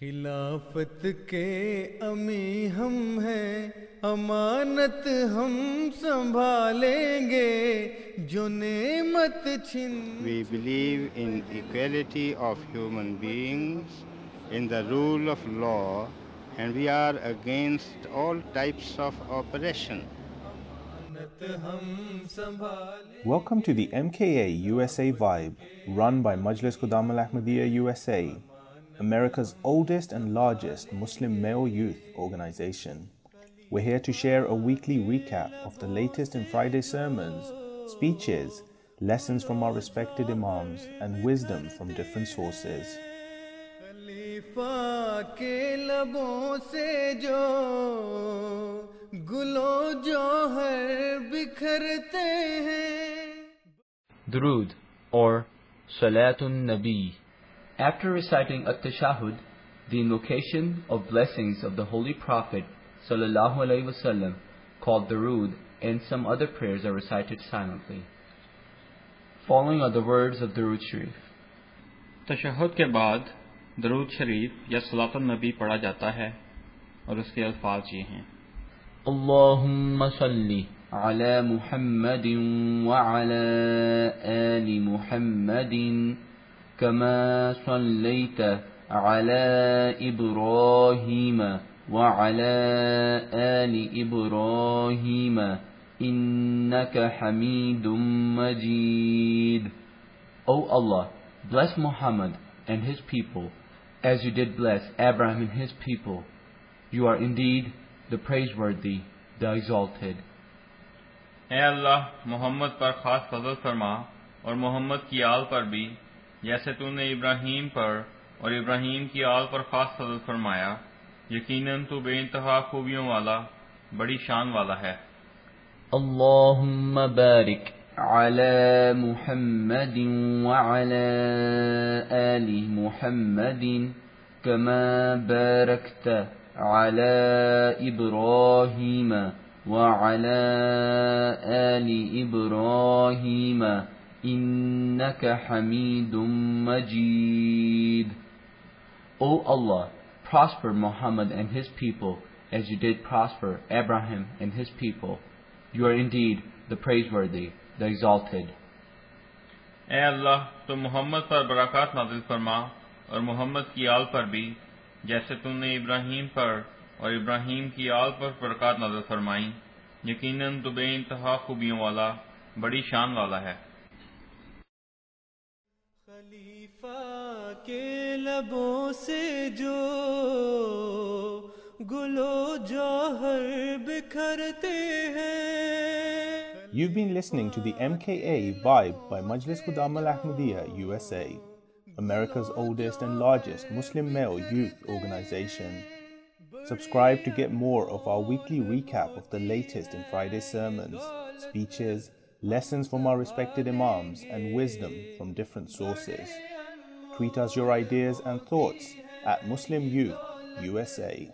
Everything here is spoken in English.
خلافت کے امی ہم ہیں امانت ہم سنبھالیں گے جو نعمت چھن۔ We believe in equality of human beings in the rule of law and we are against all types of oppression Welcome to the MKA USA Vibe, run by Majlis Qudam Al Ahmadiyya USA. America's oldest and largest Muslim male youth organization. We're here to share a weekly recap of the latest in Friday sermons, speeches, lessons from our respected Imams, and wisdom from different sources. Durud or Salatun Nabi After reciting At-Tashahud, the invocation of blessings of the Holy Prophet sallallahu alaihi wasallam called Durood and some other prayers are recited silently. Following are the words of Durood Sharif. तशहद के बाद दरूद शरीफ या सलातुन नबी पढ़ा जाता है और उसके अल्फाज ये हैं اللهم صل على محمد وعلى آل محمد كما صليت على إبراهيم وعلى آل إبراهيم إنك حميد مجيد O Allah, bless Muhammad and his people as you did bless Abraham and his people. You are indeed the praiseworthy, the exalted. اے اللہ محمد پر خاص فضل فرما اور محمد کی آل پر بھی جیسے تم نے ابراہیم پر اور ابراہیم کی آل پر خاص فضل فرمایا، یقیناً تو بے انتہا خوبیوں والا، بڑی شان والا ہے۔ اللہم بارک على محمد وعلى آل محمد كما باركت على إبراهيم وعلى آل إبراهيم او اللہ مجيد O Allah, prosper Muhammad and his people as you did prosper Abraham and his people. You are indeed the praiseworthy, the exalted. اے اللہ تو محمد پر برکات نازل فرما اور محمد کی آل پر بھی جیسے تم نے ابراہیم پر اور ابراہیم کی آل پر برکات نازل فرمائی یقیناً تو بے انتہا خوبیوں والا بڑی شان والا ہے You've been listening to the MKA Vibe by Majlis Khuddam-ul-Ahmadiyya USA, America's oldest and largest Muslim male youth organization. Subscribe to get more of our weekly recap of the latest in Friday sermons, speeches, lessons from our respected Imams, and wisdom from different sources. Tweet us your ideas and thoughts at Muslim Youth USA.